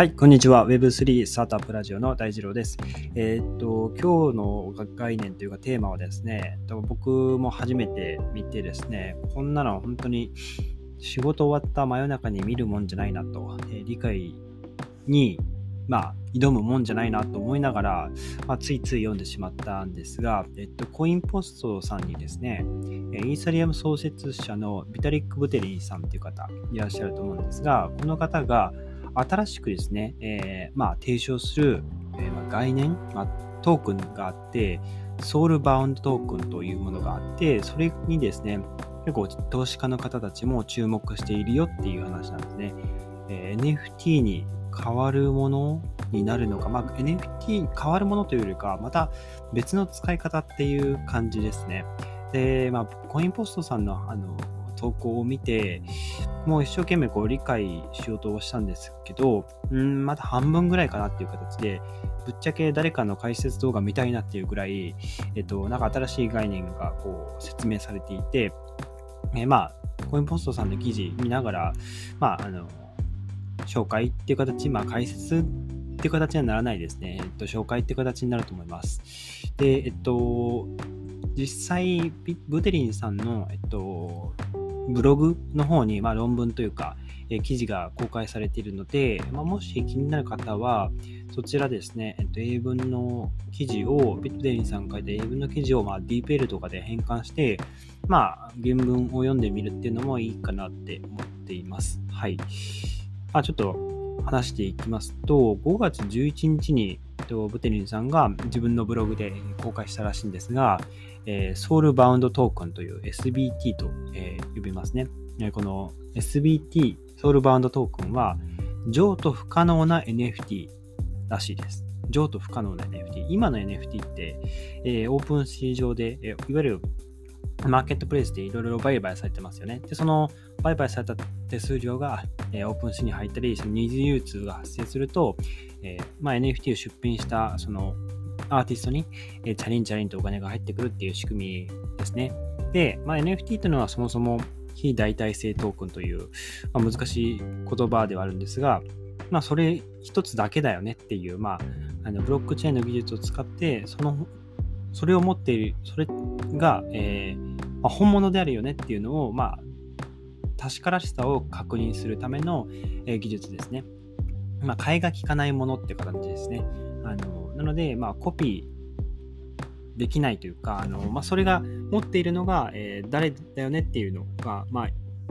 はい、こんにちは。Web3 スタートアップラジオの大二郎です。えー、っと、今日の概念というかテーマはですね、僕も初めて見てですね、こんなの本当に仕事終わった真夜中に見るもんじゃないなと、えー、理解に、まあ、挑むもんじゃないなと思いながら、まあ、ついつい読んでしまったんですが、えっと、コインポストさんにですね、イーサリアム創設者のビタリック・ブテリンさんという方いらっしゃると思うんですが、この方が、新しくですね、えー、まあ、提唱する、えー、ま、概念、まあ、トークンがあって、ソウルバウンドトークンというものがあって、それにですね、結構投資家の方たちも注目しているよっていう話なんですね。えー、NFT に変わるものになるのか、まあ、NFT 変わるものというよりか、また別の使い方っていう感じですね。で、まあ、コインポストさんのあの投稿を見て、もう一生懸命こう理解しようとしたんですけど、うん、まだ半分ぐらいかなっていう形で、ぶっちゃけ誰かの解説動画見たいなっていうぐらい、えっと、なんか新しい概念がこう説明されていて、え、まあ、コインポストさんの記事見ながら、まあ、あの、紹介っていう形、まあ、解説っていう形にはならないですね。えっと、紹介っていう形になると思います。で、えっと、実際、ブテリンさんの、えっと、ブログの方に、まあ、論文というか、え、記事が公開されているので、まあ、もし気になる方は、そちらですね、えっと、英文の記事を、ビットデリンさんが書いた英文の記事を、まあ、DeepL とかで変換して、まあ、原文を読んでみるっていうのもいいかなって思っています。はい。あ、ちょっと話していきますと、5月11日に、ブテリンさんが自分のブログで公開したらしいんですが、えー、ソウルバウンドトークンという SBT と、えー、呼びますね。この SBT、ソウルバウンドトークンは、譲渡不可能な NFT らしいです。譲渡不可能な NFT。今の NFT って、えー、オープン市場で、えー、いわゆるマーケットプレイスでいろいろ売買されてますよね。で、その売買された手数料が、えー、 OpenSea に入ったり、その二次流通が発生すると、えーまあ、NFT を出品したそのアーティストに、えチャリンチャリンとお金が入ってくるっていう仕組みですね。で、まあ、NFT というのはそもそも非代替性トークンという、まあ、難しい言葉ではあるんですが、まあ、それ一つだけだよねっていう、まあ、あのブロックチェーンの技術を使って、その、それを持っている、それが、えーまあ、本物であるよねっていうのを、まあ、確からしさを確認するための、え、技術ですね。まあ、替えが利かないものって形ですね。あのなので、まあ、コピーできないというか、あのまあ、それが持っているのが、えー、誰だよねっていうのが、まあ、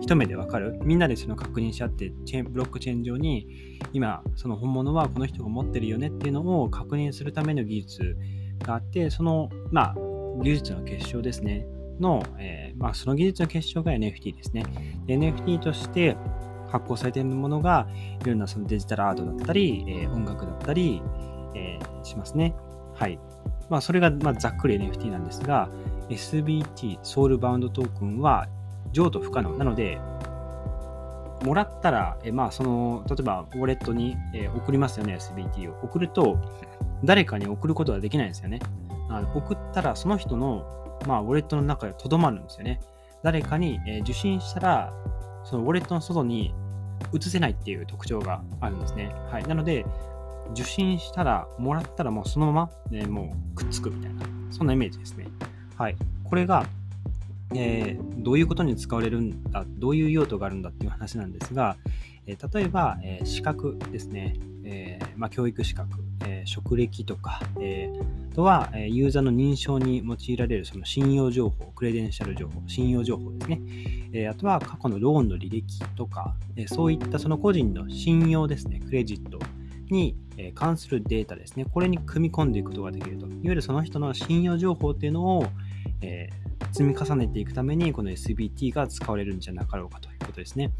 一目でわかる。みんなでその確認し合って、チェーンブロックチェーン上に、今、その本物はこの人が持ってるよねっていうのを確認するための技術があって、その、まあ、技術の結晶ですね。の、えー、まあ、その技術の結晶が NFT ですね。NFT として発行されているものが、いろんなそのデジタルアートだったり、えー、音楽だったり、えー、しますね。はい。まあ、それが、まあ、ざっくり NFT なんですが、SBT、ソウルバウンドトークンは譲渡不可能なので、もらったら、えまあ、その、例えば、ウォレットに、えー、送りますよね、SBT を。送ると、誰かに送ることはできないんですよね。あの送ったら、その人の、まあ、ウォレットの中でとどまるんですよね。誰かに、え、受信したら、そのウォレットの外に移せないっていう特徴があるんですね。はい。なので、受信したら、もらったらもうそのまま、ね、もうくっつくみたいな、そんなイメージですね。はい。これが、えー、どういうことに使われるんだ、どういう用途があるんだっていう話なんですが、え、例えば、え、資格ですね、えまあ、教育資格、え職歴とか、えあとは、えユーザーの認証に用いられるその信用情報、クレデンシャル情報、信用情報ですね。えあとは過去のローンの履歴とか、えそういったその個人の信用ですね、クレジットに関するデータですね、これに組み込んでいくことができると。いわゆるその人の信用情報っていうのを、え、積み重ねていくために、この SBT が使われるんじゃなかろうかということですね。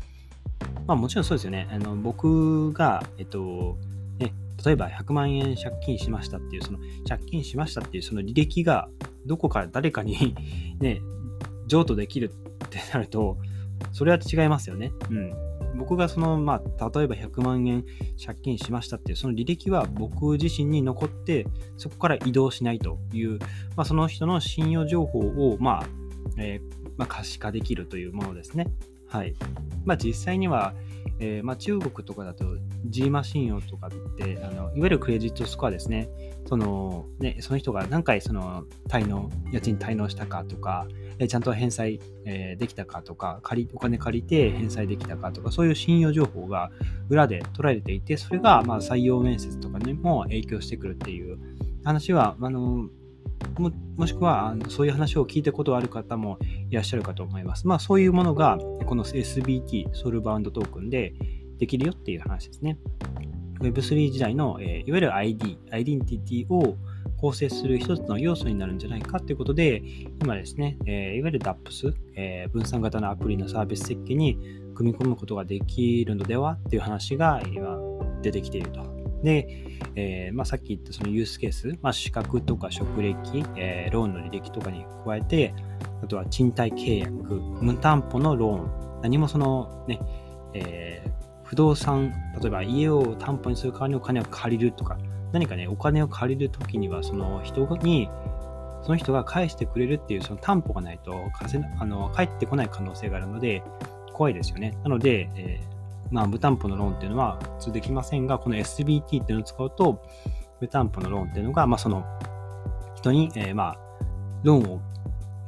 まあもちろんそうですよね。あの僕が、えっと、ね、例えば100万円借金しましたっていう、その借金しましたっていうその履歴がどこか誰かに ね、譲渡できるってなると、それは違いますよね。うん。僕がその、まあ、例えば100万円借金しましたっていう、その履歴は僕自身に残って、そこから移動しないという、まあ、その人の信用情報を、まあ、えー、まあ、可視化できるというものですね。はい。まあ実際には、えー、まあ、中国とかだと G マ信用とかってあのいわゆるクレジットスコアですねそのねその人が何回その滞納家賃滞納したかとか、えー、ちゃんと返済、えー、できたかとか借りお金借りて返済できたかとかそういう信用情報が裏で取られていてそれがま採用面接とかにも影響してくるっていう話はあのももしくはそういう話を聞いたことある方もいらっしゃるかと思います。まあそういうものがこの SBT、ソウルバウンドトークンでできるよっていう話ですね。Web3 時代の、えー、いわゆる ID、アイデンティティを構成する一つの要素になるんじゃないかということで、今ですね、えー、いわゆる DAPS、えー、分散型のアプリのサービス設計に組み込むことができるのではっていう話が今出てきていると。で、えーまあ、さっき言ったそのユースケース、まあ、資格とか職歴、えー、ローンの履歴とかに加えて、あとは賃貸契約、無担保のローン、何もそのね、えー、不動産、例えば家を担保にする代わりにお金を借りるとか、何かね、お金を借りるときには、その人に、その人が返してくれるっていうその担保がないとあの返ってこない可能性があるので、怖いですよね。なので、えーまあ、無担保のローンっていうのは普通できませんが、この SBT っていうのを使うと、無担保のローンっていうのが、まあ、その人に、えー、まあ、ローンを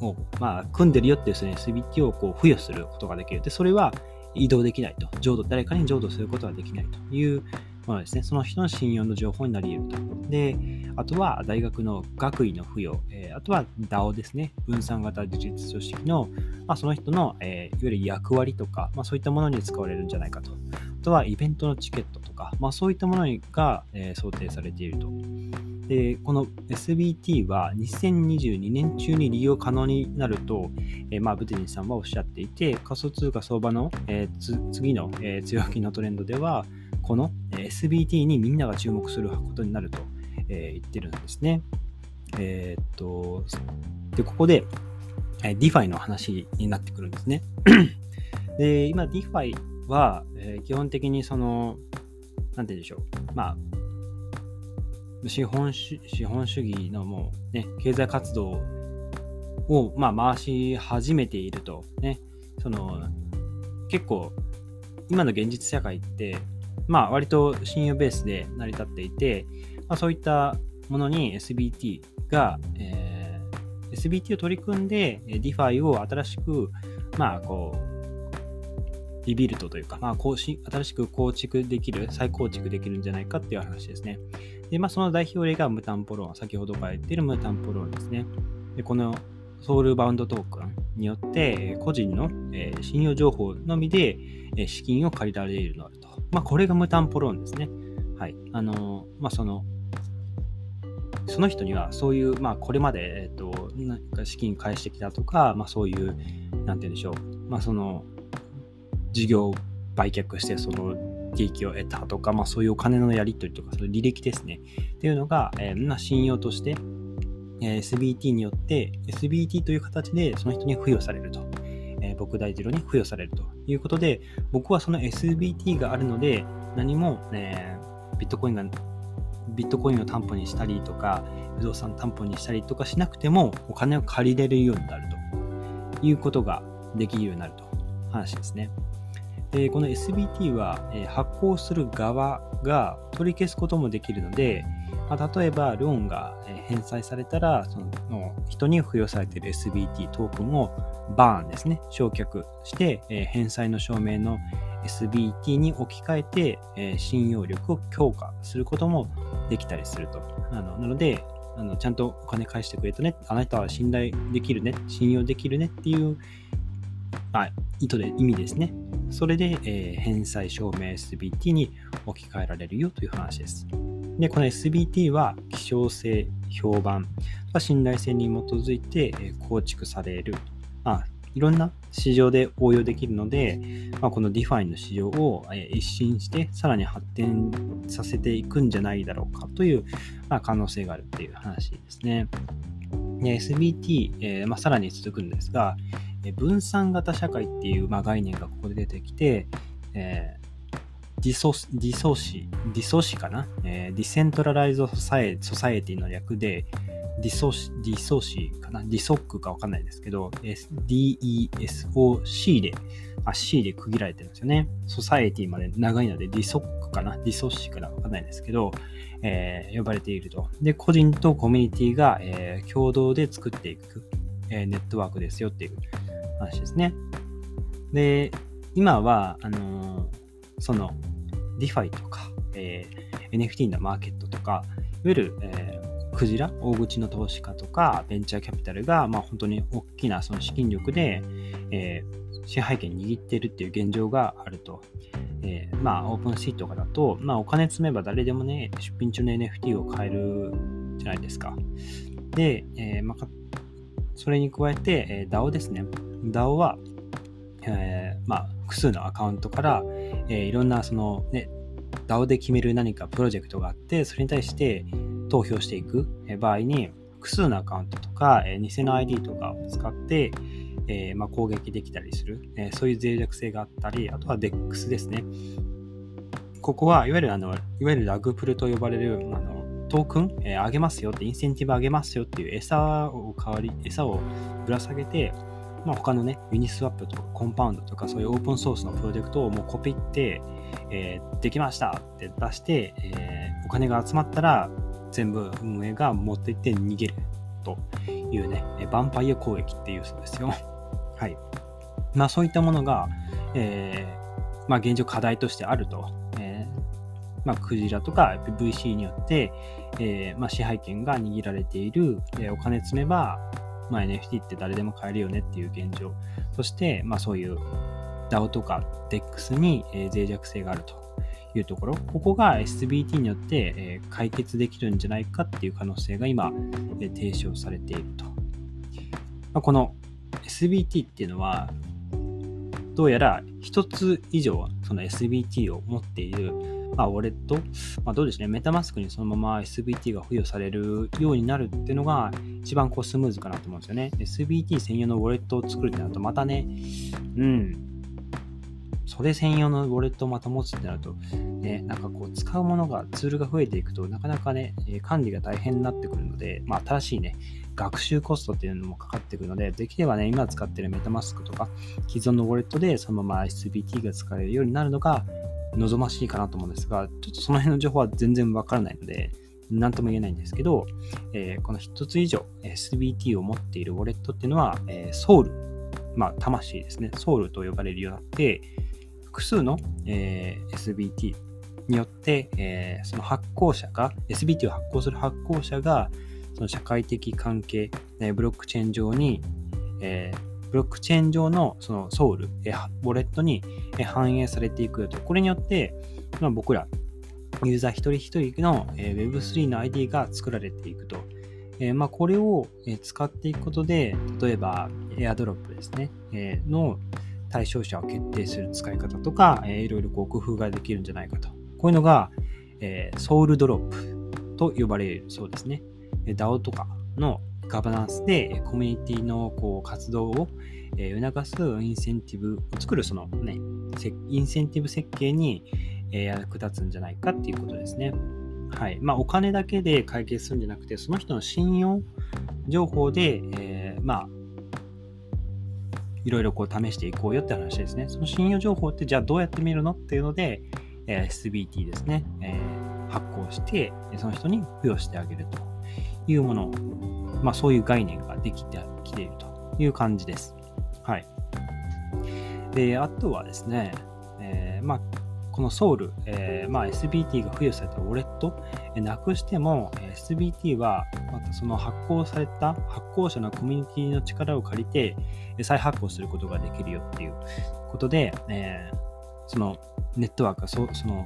を、まあ、組んでるよっていうその SBT をこう付与することができる。で、それは移動できないと。譲渡、誰かに譲渡することはできないというものですね。その人の信用の情報になり得ると。で、あとは大学の学位の付与、えー、あとは DAO ですね。分散型自立組織の、まあ、その人の、えー、いわゆる役割とか、まあ、そういったものに使われるんじゃないかと。あとはイベントのチケットとか、まあ、そういったものが、えー、想定されていると。で、この SBT は2022年中に利用可能になると、えー、まあ、ブティンさんはおっしゃっていて、仮想通貨相場の、えー、次の、えー、強気のトレンドでは、この SBT にみんなが注目することになると、え、言ってるんですね。えー、っと、で、ここで、えー、DeFi の話になってくるんですね。で、今 DeFi は、えー、基本的にその、なんて言うんでしょう。まあ、資本主資本主義のもうね、経済活動を、まあ、回し始めていると、ね、その、結構、今の現実社会って、まあ、割と信用ベースで成り立っていて、まあ、そういったものに SBT が、えー、SBT を取り組んで、DeFi を新しく、まあ、こう、リビルドというか、まあ、更新新しく構築できる、再構築できるんじゃないかっていう話ですね。で、まあ、その代表例が無担保ローン、先ほど書いている無担保ローンですね。で、このソウルバウンドトークンによって、個人の、信用情報のみで、資金を借りられるのと。まあ、これが無担保ローンですね。はい。あの、まあ、その、その人にはそういう、まあ、これまで、えっ、と、なんか資金返してきたとか、まあ、そういう、なんて言うんでしょう。まあ、その、事業売却して、その、利益を得たとか、まあ、そういうお金のやり取りとか、その履歴ですね。っていうのが、えー、まあ、信用として、えー、SBT によって、SBT という形でその人に付与されると。えー、僕大二郎に付与されるということで、僕はその SBT があるので、何も、えー、ビットコインが、ビットコインを担保にしたりとか、不動産担保にしたりとかしなくても、お金を借りれるようになるということができるようになると話ですね。でこの SBT は、え発行する側が取り消すこともできるので、まあ、例えばローンが返済されたら、その人に付与されている SBT トークンをバーンですね、焼却して、え返済の証明の SBT に置き換えて、え信用力を強化することもできたりすると。あのなのであの、ちゃんとお金返してくれたね、あなたは信頼できるね、信用できるねっていう、まあ、意図で、意味ですね。それで、えー、返済証明 SBT に置き換えられるよという話です。で、この SBT は希少性、評判、信頼性に基づいて構築される、まあ、いろんな市場で応用できるので、まあ、この DeFi の市場を一新してさらに発展させていくんじゃないだろうかという、まあ、可能性があるっていう話ですね。SBT、えーまあ、さらに続くんですが、分散型社会っていう、ま、概念がここで出てきて、えー、ディソディソシ、ディソシかな、えー、 decentralize socie society の略で、ディソシ、ディソシかな？ディソックかわかんないですけど、DESOC で、あ、C で区切られてるんですよね。ソサエティまで長いので、ディソックかな？ディソシかな？わかんないですけど、えー、呼ばれていると。で、個人とコミュニティが、えー、共同で作っていく、えー、ネットワークですよっていう話ですね。で、今は、あのその、DeFi とか、え NFT のマーケットとか、いわゆる、えクジラ、大口の投資家とかベンチャーキャピタルが、まあ、本当に大きなその資金力で、えー、支配権握っているっていう現状があると。えー、まあ、オープンシートとかだと、まあ、お金積めば誰でもね、出品中の NFT を買えるじゃないですか。で、えー、まあ、それに加えて、えー、DAO ですね。DAO は、えー、まあ、複数のアカウントから、えー、いろんなその、ね、DAO で決める何かプロジェクトがあって、それに対して、投票していく場合に、複数のアカウントとか、え偽の ID とかを使って、えー、まあ、攻撃できたりする、え、そういう脆弱性があったり、あとは DEX ですね。ここはいわゆるあの、いわゆるラグプルと呼ばれるあのトークン、えー、上げますよって、インセンティブ上げますよっていう餌を代わり、餌をぶら下げて、まあ、他のね、ユニスワップとかコンパウンドとかそういうオープンソースのプロジェクトをもうコピって、えー、できましたって出して、えー、お金が集まったら全部運営が持っていって逃げるというね、ヴァンパイア攻撃っていうそうですよ。はい。まあそういったものが、えー、まあ現状課題としてあると。えー、まあクジラとか VC によって、えー、まあ支配権が握られている、えー、お金積めば、まあ、NFT って誰でも買えるよねっていう現状。そして、まあそういう DAO とか DEX に、え、脆弱性があると。いうところ、ここが SBT によって、え解決できるんじゃないかっていう可能性が今、え提唱されていると。まこの SBT っていうのは、どうやら1つ以上その SBT を持っている、まあ、ウォレット、まあ、どうですね、メタマスクにそのまま SBT が付与されるようになるっていうのが一番こうスムーズかなと思うんですよね。SBT 専用のウォレットを作るってなるとまたね、うん、それ専用のウォレットをまた持つってなると、ね、なんかこう使うものが、ツールが増えていくとなかなかね、管理が大変になってくるので、まあ新しいね、学習コストっていうのもかかってくるので、できればね、今使ってるメタマスクとか、既存のウォレットでそのまま SBT が使えるようになるのが望ましいかなと思うんですが、ちょっとその辺の情報は全然わからないので、何とも言えないんですけど、えー、この1つ以上 SBT を持っているウォレットっていうのは、えー、ソウル、まあ、魂ですね、ソウルと呼ばれるようになって、複数の、えー、SBT によって、え、その発行者が、SBT を発行する発行者が、その社会的関係、え、ブロックチェーン上に、えー、ブロックチェーン上のそのソウル、え、ウォレットに、反映されていくよと。これによって、まあ、僕ら、ユーザー一人一人の、Web3 の ID が作られていくと。えまあ、これを使っていくことで、例えば AirDrop ですね、え、の、対象者を決定する使い方とか、えー、いろいろこう工夫ができるんじゃないかと。こういうのが、え、ソウルドロップと呼ばれるそうですね。DAO とかのガバナンスでコミュニティのこう活動を促すインセンティブを作るそのね、インセンティブ設計に役立つんじゃないかっていうことですね。はい。まあ、お金だけで解決するんじゃなくて、その人の信用情報で、えー、まあ、いろいろこう試していこうよって話ですね。その信用情報ってじゃあどうやって見るのっていうので、えー、SBT ですね、えー、発行して、その人に付与してあげるというもの、まあそういう概念ができてきているという感じです。はい。で、あとはですね、えー、まあこのソウル、えー、まあ、SBT が付与されたウォレット、え、なくしても、SBT はまたその発行された発行者のコミュニティの力を借りて、再発行することができるよっていうことで、えー、そのネットワークそ、その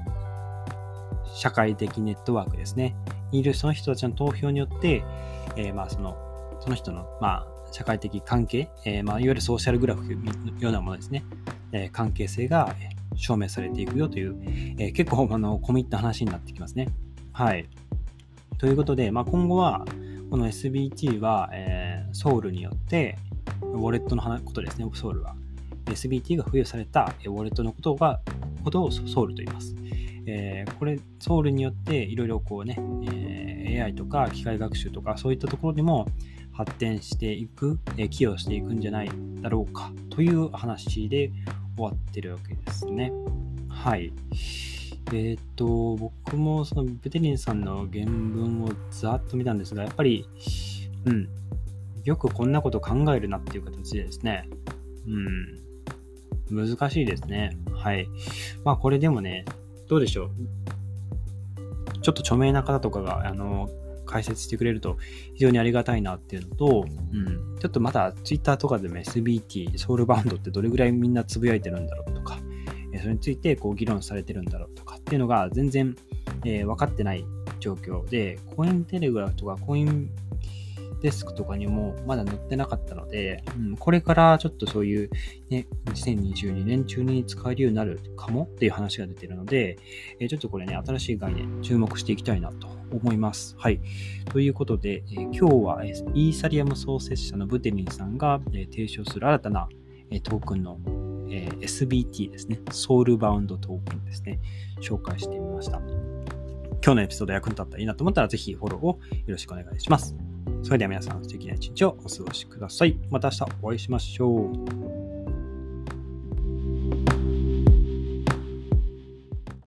社会的ネットワークですね、いるその人たちの投票によって、えー、まあそのその人の、まあ、社会的関係、えー、まあ、いわゆるソーシャルグラフのようなものですね、えー、関係性が、証明されていくよという、えー、結構あの込み入った話になってきますね。はい。ということで、まあ、今後は、この SBT は、えー、ソウルによって、ウォレットのことですね、ソウルは。SBT が付与されたウォレットのことが、ことをソウルと言います。えー、これ、ソウルによっていろいろこうね、えー、AI とか機械学習とかそういったところにも発展していく、え、寄与していくんじゃないだろうかという話で終わってるわけですね。はい。えっ、と、僕もそのブテリンさんの原文をざっと見たんですが、やっぱり、うん、よくこんなこと考えるなっていう形でですね、うん、難しいですね。はい。まあこれでもね、どうでしょう？ちょっと著名な方とかが、あの、解説してくれると非常にありがたいなっていうのと、うん、ちょっとまた Twitter とかでも SBT、ソウルバウンドってどれぐらいみんなつぶやいてるんだろうとか、それについてこう議論されてるんだろうとかっていうのが全然、えー、分かってない状況で、コインテレグラフとかコインデスクとかにもまだ載ってなかったので、うん、これからちょっとそういう、ね、2022年中に使えるようになるかもっていう話が出てるので、え、ちょっとこれね、新しい概念注目していきたいなと思います。はい。ということで、え、今日は、イーサリアム創設者のブテリンさんが、え、提唱する新たな、え、トークンの、え、SBT ですね。ソウルバウンドトークンですね。紹介してみました。今日のエピソード役に立ったらいいなと思ったら、ぜひフォローをよろしくお願いします。それでは皆さん素敵な一日をお過ごしください。また明日お会いしましょう。